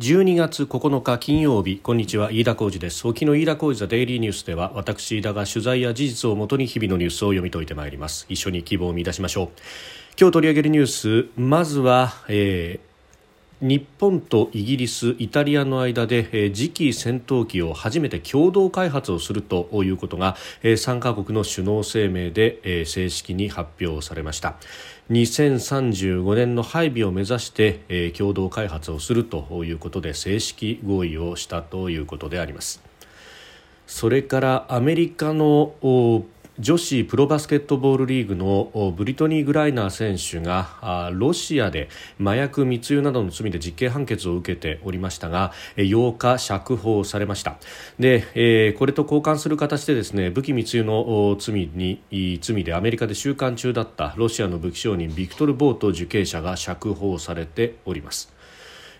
12月9日金曜日こんにちは飯田浩二です。沖の飯田浩二ザデイリーニュースでは私飯田が取材や事実をもとに日々のニュースを読み解いてまいります。一緒に希望を見出しましょう。今日取り上げるニュースまずは、えー日本とイギリス、イタリアの間で、えー、次期戦闘機を初めて共同開発をするということが、えー、3カ国の首脳声明で、えー、正式に発表されました。2035年の配備を目指して、えー、共同開発をするということで正式合意をしたということであります。それからアメリカの女子プロバスケットボールリーグのブリトニー・グライナー選手がロシアで麻薬密輸などの罪で実刑判決を受けておりましたが8日釈放されましたで、これと交換する形でですね武器密輸の罪に罪でアメリカで収監中だったロシアの武器商人ビクトル・ボート受刑者が釈放されております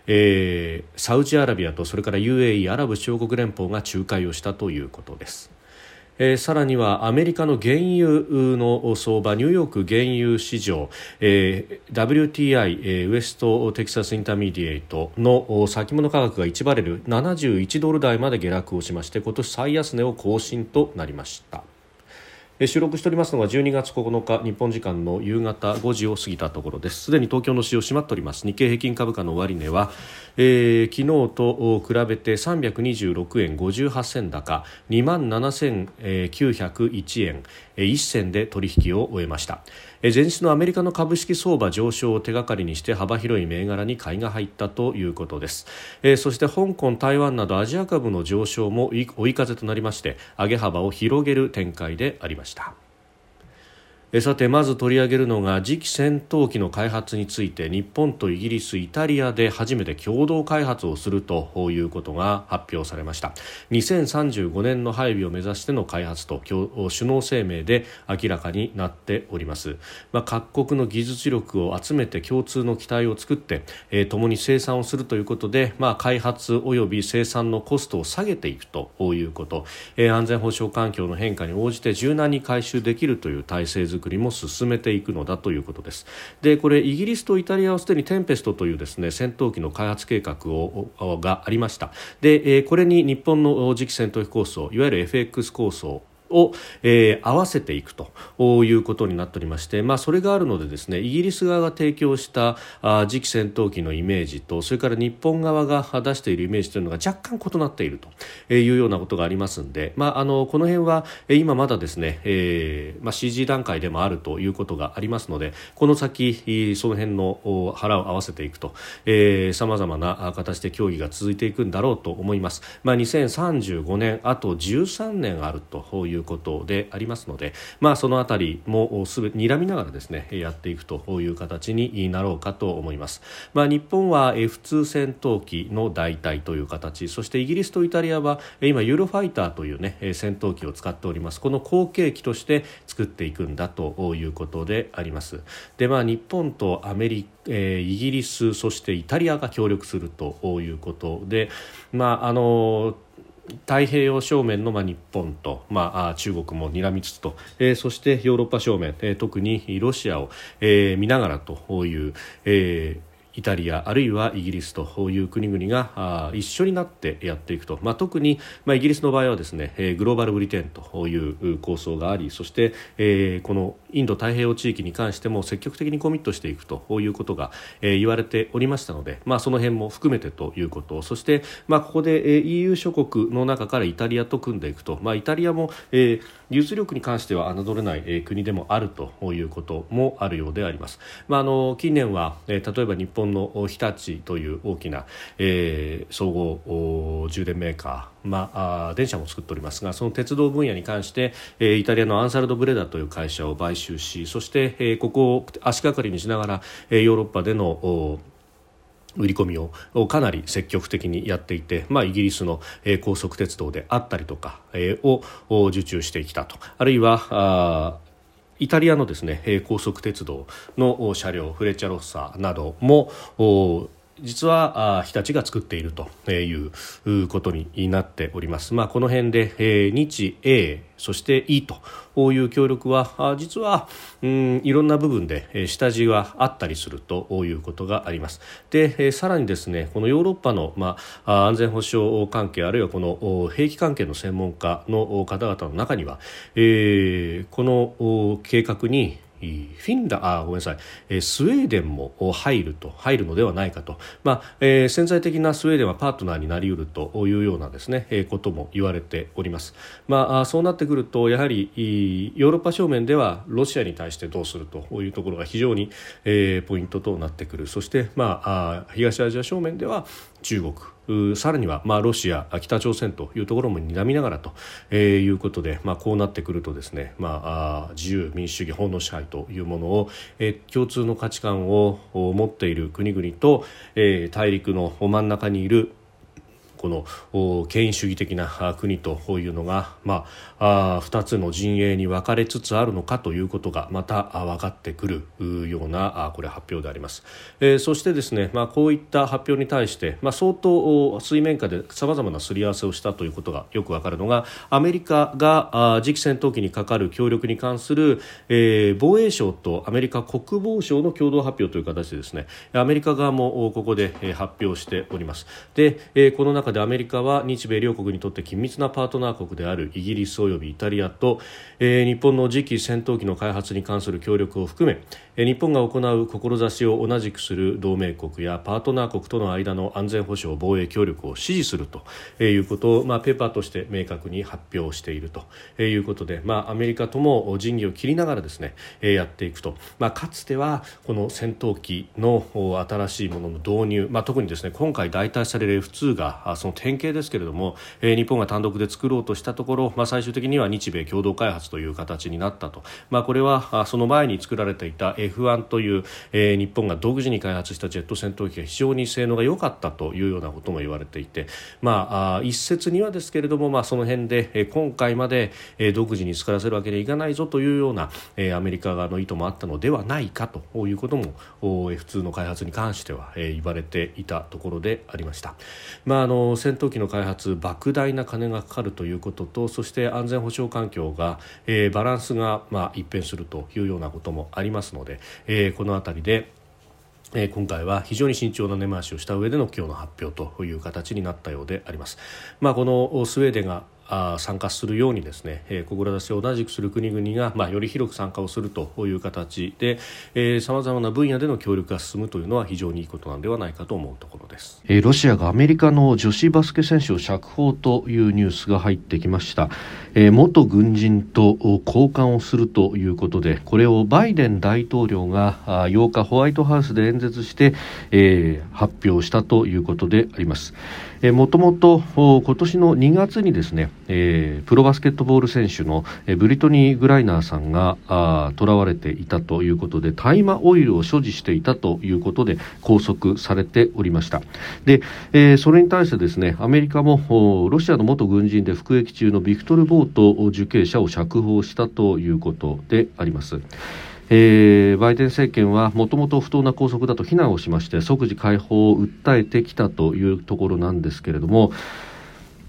えー、サウジアラビアとそれから UAE= アラブ首長国連邦が仲介をしたということです。えー、さらにはアメリカの原油の相場ニューヨーク原油市場、えー、WTI、えー、ウエストテキサスインターミディエイトの先物価格が1バレル71ドル台まで下落をしまして今年最安値を更新となりました。収録しておりますのは12月9日日本時間の夕方5時を過ぎたところですすでに東京の市場閉まっております日経平均株価の終値は、えー、昨日と比べて326円58銭高2万7901円1銭で取引を終えました。前日のアメリカの株式相場上昇を手がかりにして幅広い銘柄に買いが入ったということです、えー、そして香港、台湾などアジア株の上昇も追い風となりまして上げ幅を広げる展開でありました。さてまず取り上げるのが次期戦闘機の開発について日本とイギリス、イタリアで初めて共同開発をするということが発表されました。2035年の配備を目指しての開発と首脳声明で明らかになっております、まあ、各国の技術力を集めて共通の機体を作って、えー、共に生産をするということで、まあ、開発及び生産のコストを下げていくということ、えー、安全保障環境の変化に応じて柔軟に回収できるという体制づ作りも進めていくのだということです。でこれイギリスとイタリアはすでにテンペストというですね戦闘機の開発計画をがありました。でこれに日本の次期戦闘機構想いわゆる FX 構想を、えー、合わせていくということになっておりまして、まあ、それがあるのでですねイギリス側が提供したあ次期戦闘機のイメージとそれから日本側が出しているイメージというのが若干異なっているというようなことがありますので、まあ、あのこの辺は今まだですね、えーまあ、CG 段階でもあるということがありますのでこの先その辺の腹を合わせていくとさまざまな形で協議が続いていくんだろうと思います。まあ、2035年あと13年あるといういうことでありますので、まあ、そのあたりもすぐ睨みながらですねやっていくという形になろうかと思います。まあ、日本は F2 戦闘機の代替という形そしてイギリスとイタリアは今ユーロファイターという、ね、戦闘機を使っておりますこの後継機として作っていくんだということであります。でまあ、日本とアメリカえ、イギリスそしてイタリアが協力するということで、まああの太平洋正面の、まあ、日本と、まあ、中国も睨みつつと、えー、そしてヨーロッパ正面、えー、特にロシアを、えー、見ながらという、えーイタリアあるいはイギリスという国々が一緒になってやっていくと、まあ、特に、まあ、イギリスの場合はですねグローバルブリテンという構想がありそして、えー、このインド太平洋地域に関しても積極的にコミットしていくということが、えー、言われておりましたので、まあ、その辺も含めてということ。そして、まあ、ここで、えー、EU 諸国の中からイタリアと組んでいくと、まあ、イタリアも、えー、技術力に関しては侮れない、えー、国でもあるということもあるようであります。まあ、あの近年は、えー、例えば日本本の日立という大きな、えー、総合充電メーカー、まあ、電車も作っておりますがその鉄道分野に関して、えー、イタリアのアンサルド・ブレダという会社を買収しそして、えー、ここを足掛かりにしながら、えー、ヨーロッパでの売り込みをかなり積極的にやっていて、まあ、イギリスの、高速鉄道であったりとか、を受注してきたと。あるいはイタリアのですね高速鉄道の車両フレッチャロッサなども実は日立が作っているということになっております。まあ、この辺で、え、日英そして E という協力は実は、うん、いろんな部分で下地があったりするということがあります。で、さらにですねこのヨーロッパの、まあ、安全保障関係あるいはこの兵器関係の専門家の方々の中には、えー、この計画にフィンラあごめんなさい、えスウェーデンも入ると入るのではないかと、まあえー、潜在的なスウェーデンはパートナーになりうるというようなですね、え、ことも言われております、まあ、そうなってくるとやはりヨーロッパ正面ではロシアに対してどうするというところが非常に、えー、ポイントとなってくる。そして、まあ、東アジア正面では中国。さらには、まあ、ロシア、北朝鮮というところも睨みながらと、えー、いうことで、まあ、こうなってくるとですね、まあ、自由民主主義法の支配というものを、えー、共通の価値観を持っている国々と、えー、大陸の真ん中にいるこの権威主義的な国というのが、まあ、2つの陣営に分かれつつあるのかということがまた分かってくるようなこれ発表であります、えー、そしてですね、まあ、こういった発表に対して、まあ、相当水面下でさまざまなすり合わせをしたということがよく分かるのがアメリカが次期戦闘機にかかる協力に関する、えー、防衛省とアメリカ国防省の共同発表という形でですねアメリカ側もここで発表しております。でこの中でアメリカは日米両国にとって緊密なパートナー国であるイギリス及びイタリアと、えー、日本の次期戦闘機の開発に関する協力を含め、えー、日本が行う志を同じくする同盟国やパートナー国との間の安全保障防衛協力を支持するということを、まあ、ペーパーとして明確に発表しているということで、まあ、アメリカとも仁義を切りながらですね、えやっていくと、まあ、かつてはこの戦闘機の新しいものの導入、まあ、特にですね今回代替される F2 がその典型ですけれども、えー、日本が単独で作ろうとしたところ、まあ、最終的には日米共同開発という形になったと、まあ、これはその前に作られていた F1 という、えー、日本が独自に開発したジェット戦闘機が非常に性能が良かったというようなことも言われていて、まあ、一説にはですけれども、まあ、その辺で、えー、今回まで、えー、独自に作らせるわけにはいかないぞというような、えー、アメリカ側の意図もあったのではないかということも F2 の開発に関しては、えー、言われていたところでありました。まあ、あの戦闘機の開発莫大な金がかかるということとそして安全保障環境が、えー、バランスが、まあ、一変するというようなこともありますので、えー、この辺りでえ今回は非常に慎重な根回しをした上での今日の発表という形になったようであります。まあ、このスウェーデンが参加するようにですね、えー、志を同じくする国々が、まあ、より広く参加をするという形でさまざまな分野での協力が進むというのは非常にいいことなんではないかと思うところです、えー、ロシアがアメリカの女子バスケ選手を釈放というニュースが入ってきました、えー、元軍人と交換をするということでこれをバイデン大統領が8日ホワイトハウスで演説して、えー、発表したということであります。もともと今年の2月にですね、えー、プロバスケットボール選手の、えー、ブリトニー・グライナーさんが囚われていたということで大麻オイルを所持していたということで拘束されておりましたで、えー、それに対してですねアメリカもロシアの元軍人で服役中のビクトル・ボート受刑者を釈放したということであります。えー、バイデン政権はもともと不当な拘束だと非難をしまして即時解放を訴えてきたというところなんですけれども、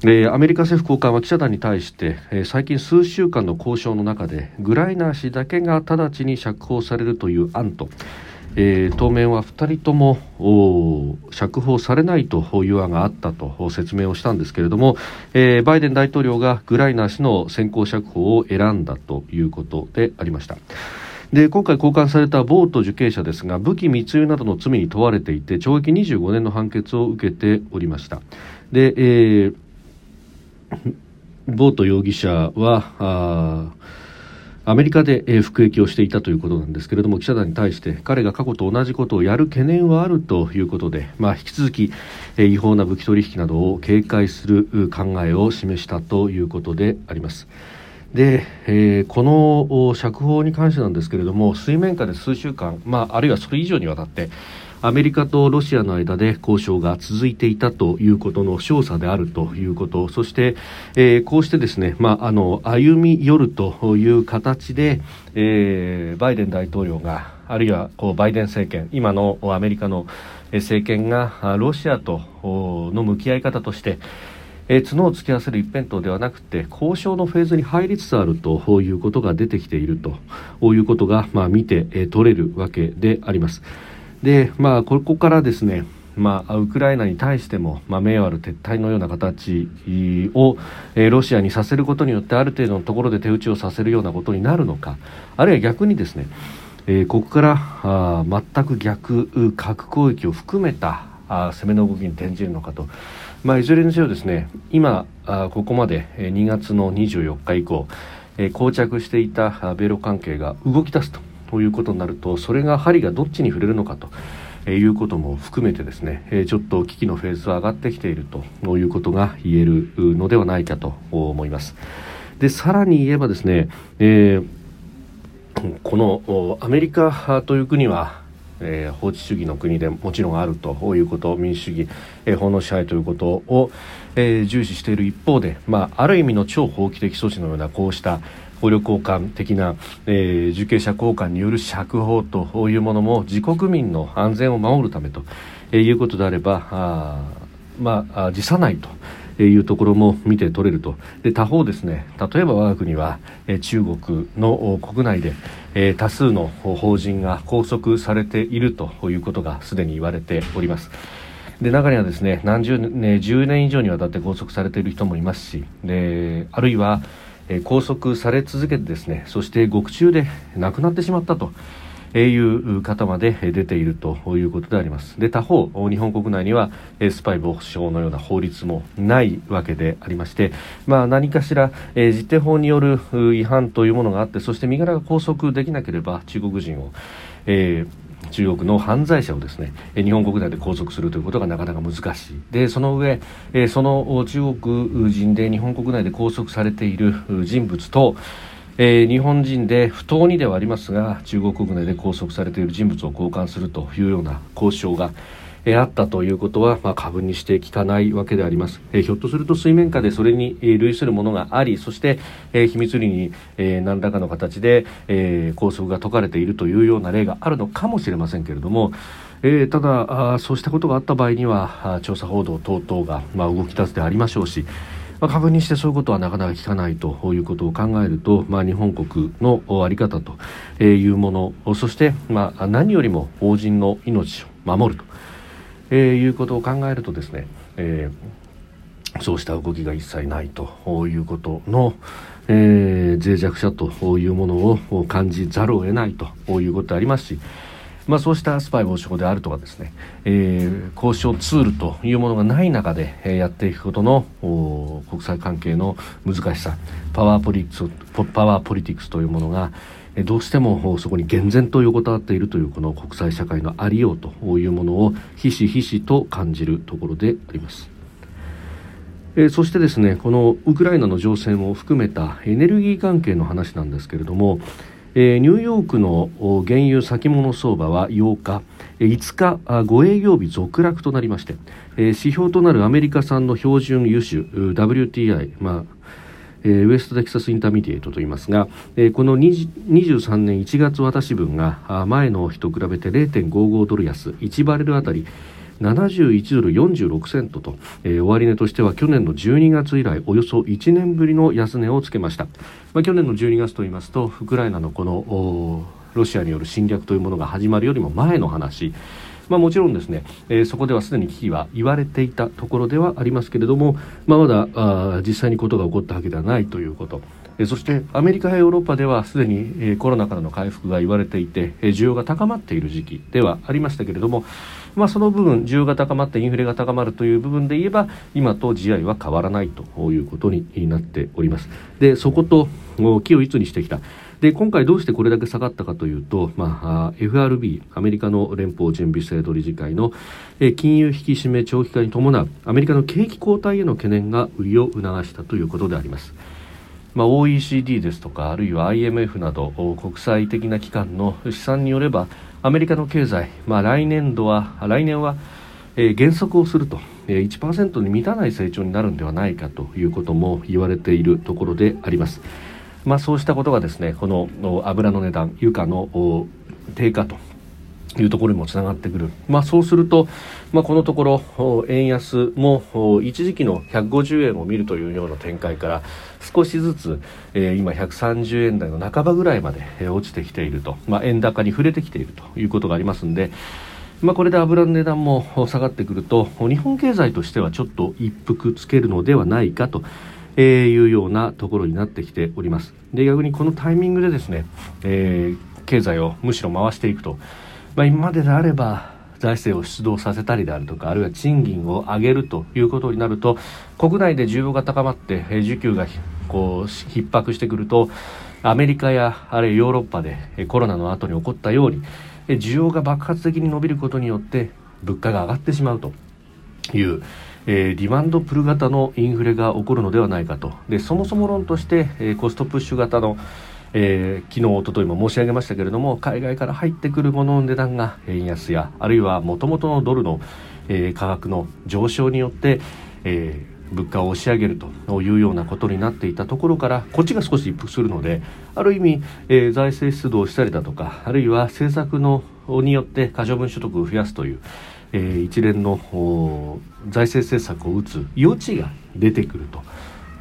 えー、アメリカ政府高官は記者団に対して、えー、最近数週間の交渉の中でグライナー氏だけが直ちに釈放されるという案と、えー、当面は2人とも釈放されないという案があったと説明をしたんですけれども、えー、バイデン大統領がグライナー氏の先行釈放を選んだということでありました。で今回交換されたボート受刑者ですが武器密輸などの罪に問われていて懲役25年の判決を受けておりましたで、えー、ボート容疑者はアメリカで、服役をしていたということなんですけれども記者団に対して彼が過去と同じことをやる懸念はあるということで、まあ、引き続き、違法な武器取引などを警戒する考えを示したということであります。で、えー、この釈放に関してなんですけれども水面下で数週間、まあ、あるいはそれ以上にわたってアメリカとロシアの間で交渉が続いていたということの証左であるということそして、えー、こうしてですね、まあ、あの歩み寄るという形で、えー、バイデン大統領があるいはこうバイデン政権今のアメリカの政権がロシアとの向き合い方としてえー、角を突き合わせる一辺倒ではなくて交渉のフェーズに入りつつあるということが出てきていると。いうことが、まあ、見て、えー、取れるわけであります。で、まあ、ここからですねまあ、ウクライナに対しても、まあ、名誉ある撤退のような形を、えー、ロシアにさせることによってある程度のところで手打ちをさせるようなことになるのか。あるいは逆にですね、えー、ここからあ全く逆核攻撃を含めたあ攻めの動きに転じるのかと、まあ、いずれにせよですね今あここまで2月の24日以降、えー、膠着していた米ロ関係が動き出すということになるとそれが針がどっちに触れるのかと。えいうことも含めてですね、えちょっと危機のフェーズは上がってきているということが言えるのではないかと思います。でさらに言えばですね、えー、このアメリカという国はえー、法治主義の国でもちろんあるということ民主主義、えー、法の支配ということを、えー、重視している一方で、まあ、ある意味の超法規的措置のようなこうした捕虜交換的な、えー、受刑者交換による釈放というものも自国民の安全を守るためと、えー、いうことであればあまあ辞さないと。いうところも見て取れるとで他方ですね例えば我が国は、中国の国内で、え多数の法人が拘束されているということがすでに言われております。で中にはですね何十年、10年以上にわたって拘束されている人もいますしであるいはえ拘束され続けてですねそして獄中で亡くなってしまったと。いう方まで出ているということであります。で他方日本国内にはスパイ防止法のような法律もないわけでありまして、まあ、何かしら、えー、実定法による違反というものがあってそして身柄が拘束できなければ中国人を、えー中国の犯罪者をですね日本国内で拘束するということがなかなか難しいでその上その中国人で日本国内で拘束されている人物とえー、日本人で不当にではありますが中国国内で拘束されている人物を交換するというような交渉が、えあったということは、まあ、過分にして聞かないわけであります、えー、ひょっとすると水面下でそれに、えー、類するものがありそして、えー、秘密裏に、えー、何らかの形で、えー、拘束が解かれているというような例があるのかもしれませんけれども、えー、ただあそうしたことがあった場合には調査報道等々が、まあ、動き出すでありましょうしまあ、過分にしてそういうことはなかなか聞かないということを考えると、まあ、日本国の在り方というものそして、まあ、何よりも法人の命を守ると、いうことを考えるとですね、えー、そうした動きが一切ないということの、えー、脆弱さというものを感じざるを得ないということでありますし、まあ、そうしたスパイ防止法であるとかですね、えー、交渉ツールというものがない中で、えー、やっていくことの国際関係の難しさパワーポリティクスパワーポリティクスというものが、どうしてもそこに厳然と横たわっているというこの国際社会のありようというものをひしひしと感じるところであります。えそしてですねこのウクライナの情勢も含めたエネルギー関係の話なんですけれども、えニューヨークの原油先物相場は8日5日5営業日続落となりまして、え指標となるアメリカ産の標準油種 WTI、まあえー、ウエストテキサスインターミディエイトといいますが、えー、この23年1月渡し分が前の日と比べて0.55ドル安1バレルあたり71ドル46セントと、えー、終値としては去年の12月以来およそ1年ぶりの安値をつけました、まあ、去年の12月といいますとウクライナのこのロシアによる侵略というものが始まるよりも前の話まあ、もちろんですね、えー、そこではすでに危機は言われていたところではありますけれども、まあ、まだあ実際にことが起こったわけではないということ。えそしてアメリカやヨーロッパではすでに、えコロナからの回復が言われていて、え需要が高まっている時期ではありましたけれども、まあ、その部分需要が高まってインフレが高まるという部分で言えば今と地合いは変わらないということになっております。でそこと木をいつにしてきたで今回どうしてこれだけ下がったかというと、まあ、FRB アメリカの連邦準備制度理事会の、金融引き締め長期化に伴うアメリカの景気後退への懸念が売りを促したということであります。まあ、OECD ですとかあるいは IMF など国際的な機関の試算によればアメリカの経済、まあ、来年度は来年は、えー、減速をすると、えー、1%に満たない成長になるんではないかということも言われているところであります。まあ、そうしたことがですねこの油の値段油価の低下というところにもつながってくる、まあ、そうすると、まあ、このところ円安も一時期の150円を見るというような展開から少しずつ、えー、今130円台の半ばぐらいまで落ちてきていると、まあ、円高に触れてきているということがありますので、まあ、これで油の値段も下がってくると日本経済としてはちょっと一服つけるのではないかと。いうようなところになってきております。で逆にこのタイミングでですね、えー、経済をむしろ回していくと。まあ、今までであれば財政を出動させたりであるとかあるいは賃金を上げるということになると国内で需要が高まって需給がこう逼迫してくるとアメリカやあるいはヨーロッパでコロナの後に起こったように需要が爆発的に伸びることによって物価が上がってしまうという、えー、ディマンドプル型のインフレが起こるのではないかと。でそもそも論として、えー、コストプッシュ型のえー、昨日、おとといも申し上げましたけれども海外から入ってくるものの値段が円安やあるいはもともとのドルの、えー、価格の上昇によって、えー、物価を押し上げるというようなことになっていたところからこっちが少し一服するのである意味、えー、財政出動したりだとかあるいは政策のによって可処分所得を増やすという、えー、一連の財政政策を打つ余地が出てくると。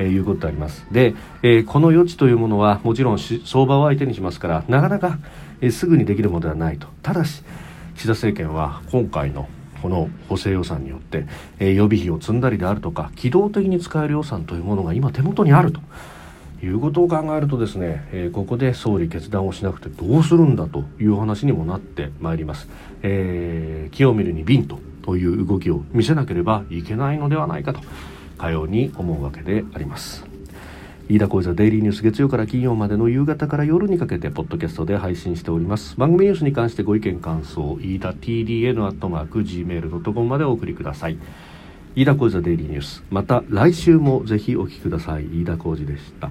え、いうことであります。で、え、この余地というものはもちろん相場を相手にしますからなかなか、え、すぐにできるものではないと。ただし岸田政権は今回のこの補正予算によって、え、予備費を積んだりであるとか機動的に使える予算というものが今手元にあると。いうことを考えるとですね、え、ここで総理決断をしなくてどうするんだという話にもなってまいります。えー、木を見るに瓶とという動きを見せなければいけないのではないかと。かように思うわけであります飯田浩司はデイリーニュース月曜から金曜までの夕方から夜にかけてポッドキャストで配信しております番組ニュースに関してご意見感想飯田 TDN アットマーク Gmail.com までお送りください飯田浩司はデイリーニュースまた来週もぜひお聞きください飯田浩司でした